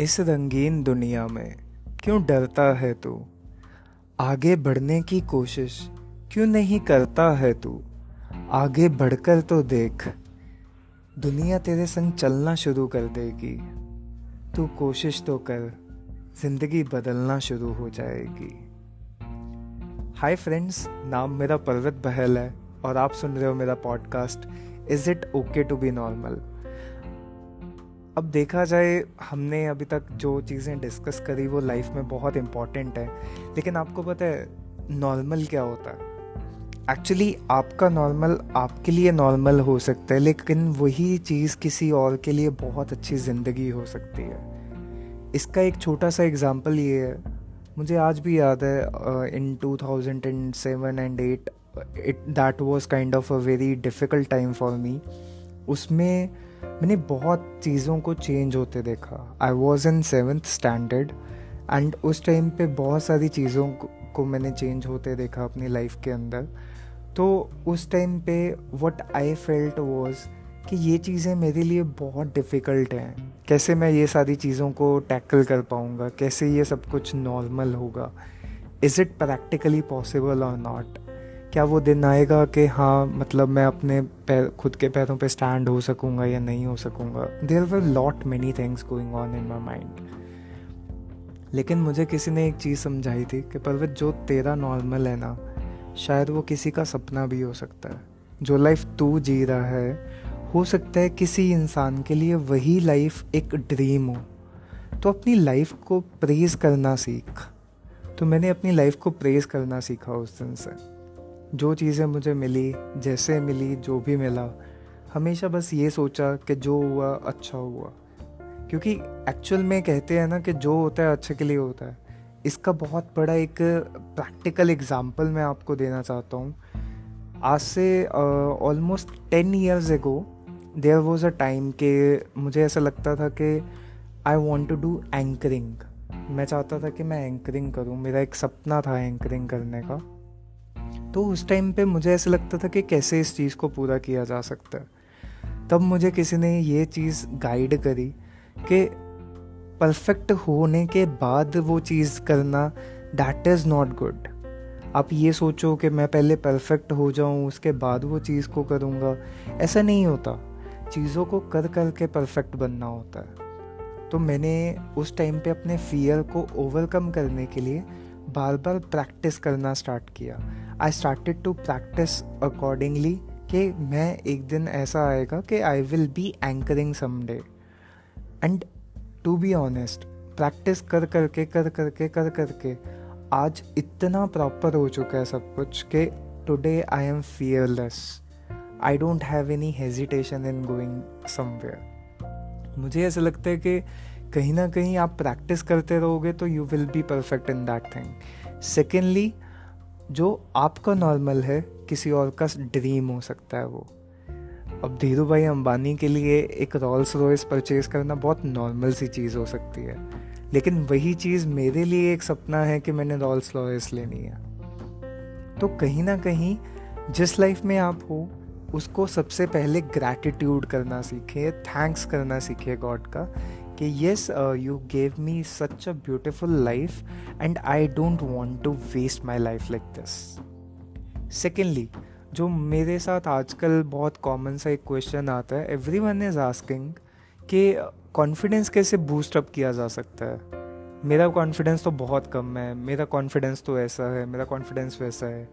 इस रंगीन दुनिया में क्यों डरता है तू? आगे बढ़ने की कोशिश क्यों नहीं करता है तू? आगे बढ़कर तो देख, दुनिया तेरे संग चलना शुरू कर देगी। तू कोशिश तो कर, ज़िंदगी बदलना शुरू हो जाएगी। हाय फ्रेंड्स, नाम मेरा पर्वत बहल है और आप सुन रहे हो मेरा podcast, is it okay to be normal? अब देखा जाए, हमने अभी तक जो चीज़ें डिस्कस करी, वो लाइफ में बहुत इंपॉर्टेंट है। लेकिन आपको पता है नॉर्मल क्या होता है? एक्चुअली आपका नॉर्मल आपके लिए नॉर्मल हो सकता है, लेकिन वही चीज़ किसी और के लिए बहुत अच्छी ज़िंदगी हो सकती है। इसका एक छोटा सा एग्ज़ाम्पल ये है। मुझे आज भी याद है in two thousand and seven and eight it that was kind of a very difficult time for me उसमें मैंने बहुत चीज़ों को चेंज होते देखा। I was in seventh standard and उस टाइम पे बहुत सारी चीज़ों को मैंने चेंज होते देखा अपनी लाइफ के अंदर। तो उस टाइम पे वट आई फेल्ट वॉज़ कि ये चीज़ें मेरे लिए बहुत डिफ़िकल्ट हैं। कैसे मैं ये सारी चीज़ों को टैकल कर पाऊँगा? कैसे ये सब कुछ नॉर्मल होगा? इज़ इट प्रैक्टिकली पॉसिबल और नॉट क्या वो दिन आएगा कि हाँ मतलब मैं अपने खुद के पैरों पे स्टैंड हो सकूँगा या नहीं हो सकूँगा? There were lot many things going on in my mind लेकिन मुझे किसी ने एक चीज़ समझाई थी कि पर्वत, जो तेरा नॉर्मल है ना, शायद वो किसी का सपना भी हो सकता है। जो लाइफ तू जी रहा है, हो सकता है किसी इंसान के लिए वही लाइफ एक ड्रीम हो। तो अपनी लाइफ को प्रेज़ करना सीख। तो मैंने अपनी लाइफ को प्रेज़ करना सीखा उस दिन से। जो चीज़ें मुझे मिली, जैसे मिली, जो भी मिला, हमेशा बस ये सोचा कि जो हुआ अच्छा हुआ। क्योंकि एक्चुअल में कहते हैं ना कि जो होता है, अच्छे के लिए होता है। इसका बहुत बड़ा एक प्रैक्टिकल एग्ज़ाम्पल मैं आपको देना चाहता हूँ। आज से almost ten years ago there was a time के मुझे ऐसा लगता था कि I want to do anchoring मैं चाहता था कि मैं एंकरिंग करूँ। मेरा एक सपना था एंकरिंग करने का। तो उस टाइम पे मुझे ऐसा लगता था कि कैसे इस चीज़ को पूरा किया जा सकता है। तब मुझे किसी ने ये चीज़ गाइड करी कि परफेक्ट होने के बाद वो चीज़ करना दैट इज़ नॉट गुड आप ये सोचो कि मैं पहले परफेक्ट हो जाऊँ, उसके बाद वो चीज़ को करूँगा। ऐसा नहीं होता। चीज़ों को कर कर के परफेक्ट बनना होता है। तो मैंने उस टाइम पे अपने फियर को ओवरकम करने के लिए बार बार प्रैक्टिस करना स्टार्ट किया। I started to practice accordingly कि मैं एक दिन ऐसा आएगा कि I will be anchoring someday and to be honest practice कर करके कर करके कर करके आज इतना प्रॉपर हो चुका है सब कुछ कि today I am fearless I don't have any hesitation in going somewhere मुझे ऐसा लगता है कि कहीं ना कहीं आप प्रैक्टिस करते रहोगे तो you will be perfect in that thing secondly जो आपका नॉर्मल है, किसी और का ड्रीम हो सकता है वो। अब धीरू भाई अंबानी के लिए एक रॉल्स रॉयस परचेज करना बहुत नॉर्मल सी चीज़ हो सकती है। लेकिन वही चीज़ मेरे लिए एक सपना है कि मैंने रॉल्स रॉयस लेनी है। तो कहीं ना कहीं, जिस लाइफ में आप हो, उसको सबसे पहले ग्रैटिट्यूड करना सीखे थैंक्स करना सीखे गॉड का कि yes you gave me such a beautiful life and I don't want to waste my life like this secondly जो मेरे साथ आजकल बहुत कॉमन सा एक क्वेश्चन आता है एवरी वन इज़ आस्किंग कि कॉन्फिडेंस कैसे बूस्टअप किया जा सकता है? मेरा कॉन्फिडेंस तो बहुत कम है, मेरा कॉन्फिडेंस तो ऐसा है, मेरा कॉन्फिडेंस वैसा है।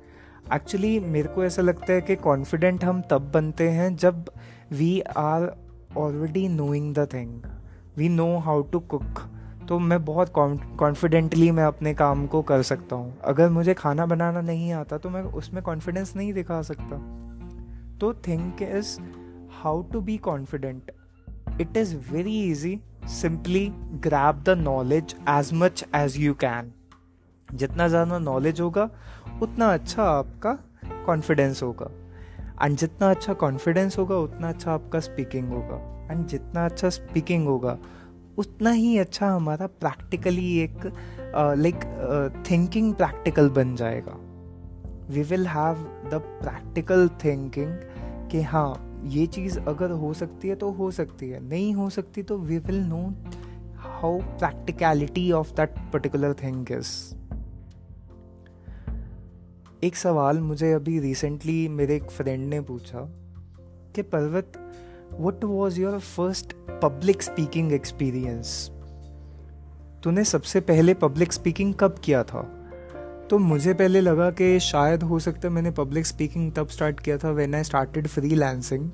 एक्चुअली मेरे को ऐसा लगता है कि कॉन्फिडेंट हम तब बनते हैं जब we are already knowing the thing we know how to cook तो मैं बहुत कॉन्फिडेंटली मैं अपने काम को कर सकता हूँ। अगर मुझे खाना बनाना नहीं आता तो मैं उसमें कॉन्फिडेंस नहीं दिखा सकता। तो think is how to be confident it is very easy simply grasp the knowledge as much as you can जितना ज़्यादा नॉलेज होगा, उतना अच्छा आपका कॉन्फिडेंस होगा। एंड जितना अच्छा कॉन्फिडेंस होगा, उतना अच्छा आपका स्पीकिंग होगा। एंड जितना अच्छा स्पीकिंग होगा, उतना ही अच्छा हमारा प्रैक्टिकली एक लाइक थिंकिंग प्रैक्टिकल बन जाएगा। We will have the practical thinking कि हाँ ये चीज़ अगर हो सकती है तो हो सकती है। नहीं हो सकती तो we will know how practicality of that particular thing is एक सवाल मुझे अभी रिसेंटली मेरे एक फ्रेंड ने पूछा कि, पर्वत what was your first public speaking experience तूने सबसे पहले पब्लिक स्पीकिंग कब किया था? तो मुझे पहले लगा कि शायद हो सकता है मैंने पब्लिक स्पीकिंग तब स्टार्ट किया था when I started freelancing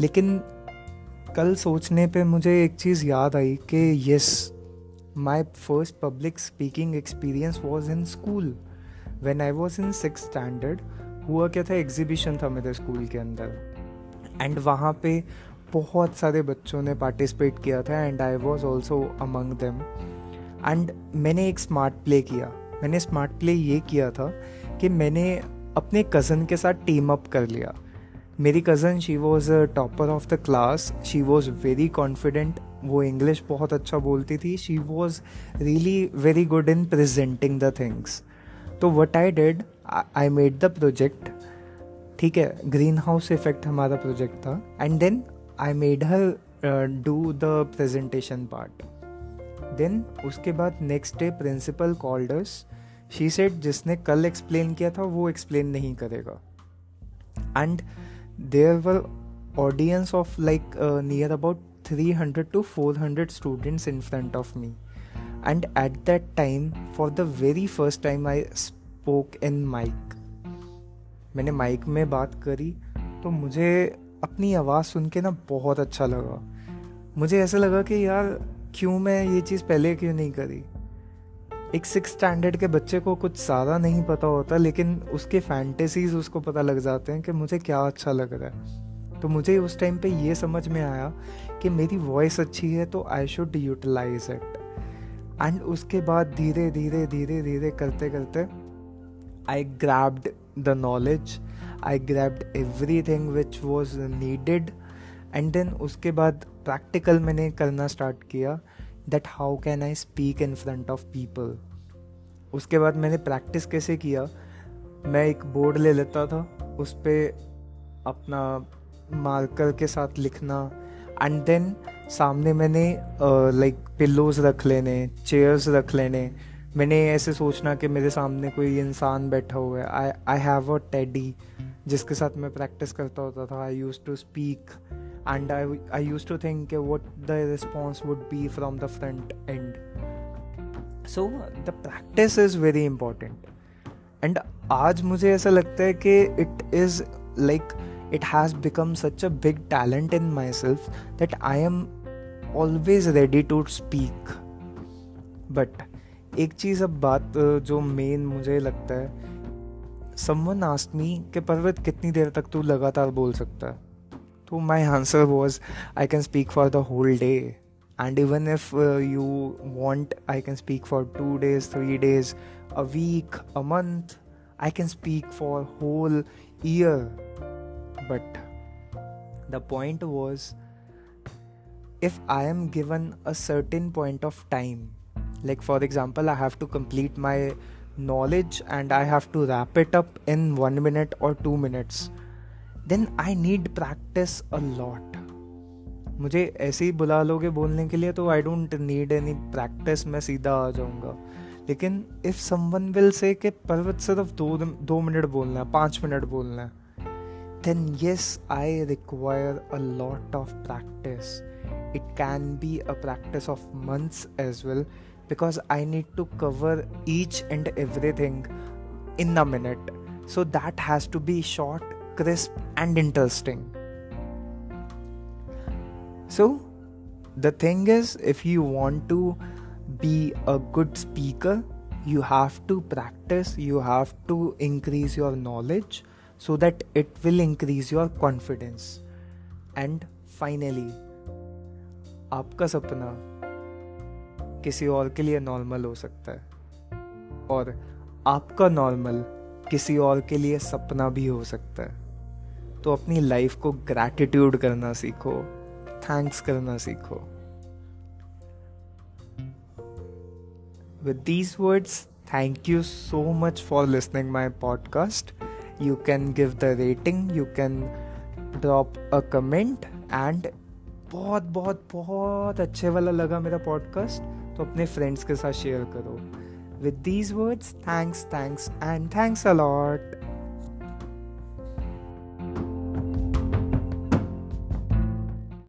लेकिन कल सोचने पे मुझे एक चीज़ याद आई कि yes my first public speaking experience was in school when I was in six standard हुआ क्या था? एग्जीबिशन था मेरे स्कूल के अंदर। एंड वहाँ पे बहुत सारे बच्चों ने पार्टिसिपेट किया था and I was also among them and मैंने एक स्मार्ट प्ले किया। मैंने स्मार्ट प्ले ये किया था कि मैंने अपने कज़न के साथ टीम अप कर लिया। मेरी cousin she was a topper of the class she was very confident वो इंग्लिश बहुत अच्छा बोलती थी। She was really very good in presenting the things तो what I did I made the project ठीक है ग्रीन हाउस इफ़ेक्ट हमारा project था and then I made her do the presentation part then उसके बाद next day principal called us she said जिसने कल explain किया था, वो एक्सप्लेन नहीं करेगा. And there were audience of like near about three hundred to four hundred students in front of me and at that time, for the very first time, I spoke in mic. मैंने mic में बात करी तो मुझे अपनी आवाज़ सुन के ना बहुत अच्छा लगा। मुझे ऐसा लगा कि यार, क्यों मैं ये चीज़ पहले क्यों नहीं करी? एक सिक्स स्टैंडर्ड के बच्चे को कुछ ज़्यादा नहीं पता होता, लेकिन उसके फैंटेसीज उसको पता लग जाते हैं कि मुझे क्या अच्छा लग रहा है। तो मुझे उस टाइम पे ये समझ में आया कि मेरी वॉइस अच्छी है तो I should utilize it and उसके बाद धीरे धीरे धीरे धीरे करते करते I grabbed the knowledge I grabbed every thing which was needed and then उसके बाद प्रैक्टिकल मैंने करना स्टार्ट किया that how can I speak in front of people उसके बाद मैंने प्रैक्टिस कैसे किया? मैं एक बोर्ड ले लेता था उस पर अपना मार्कर के साथ लिखना. एंड देन सामने मैंने लाइक पिल्लोज रख लेने चेयर्स रख लेने। मैंने ऐसे सोचना कि मेरे सामने कोई इंसान बैठा हुआ है। आई आई हैव अ टेडी जिसके साथ मैं प्रैक्टिस करता होता था। I use to speak and I I use to think what the response would be from the front and so the practice is very important and आज मुझे ऐसा लगता है कि it is like it has become such a big talent in myself that I am always ready to speak but एक चीज़ अब बात जो मेन मुझे लगता है समवन आस्ट कि पर्वत, कितनी देर तक तू लगातार बोल सकता? है तो my answer was I can speak for the whole day and even if you want I can speak for two days three days a week a month I can speak for whole year but the point was if I am given a certain point of time, like for example, I have to complete my knowledge and I have to wrap it up in one minute or two minutes, then I need practice a lot. मुझे ऐसे ही बुला लोगे बोलने के लिए तो I don't need any practice मैं सीधा आ जाऊँगा लेकिन इफ़ समवन विल से कि पर्वत सिर्फ़ दो दो मिनट बोलना है पाँच मिनट बोलना है then yes, I require a lot of practice. It can be a practice of months as well because I need to cover each and everything in a minute. So that has to be short, crisp, and interesting. So, the thing is, if you want to be a good speaker, you have to practice, you have to increase your knowledge so that it will increase your confidence and finally आपका सपना किसी और के लिए normal हो सकता है और आपका नॉर्मल किसी और के लिए सपना भी हो सकता है तो अपनी लाइफ को ग्रैटिट्यूड करना सीखो थैंक्स करना सीखो with these words thank you so much for listening my podcast you can give the rating, you can drop a comment and बहुत बहुत बहुत अच्छे वाला लगा मेरा पॉडकास्ट तो अपने फ्रेंड्स के साथ शेयर करो। With these words thanks thanks and thanks a lot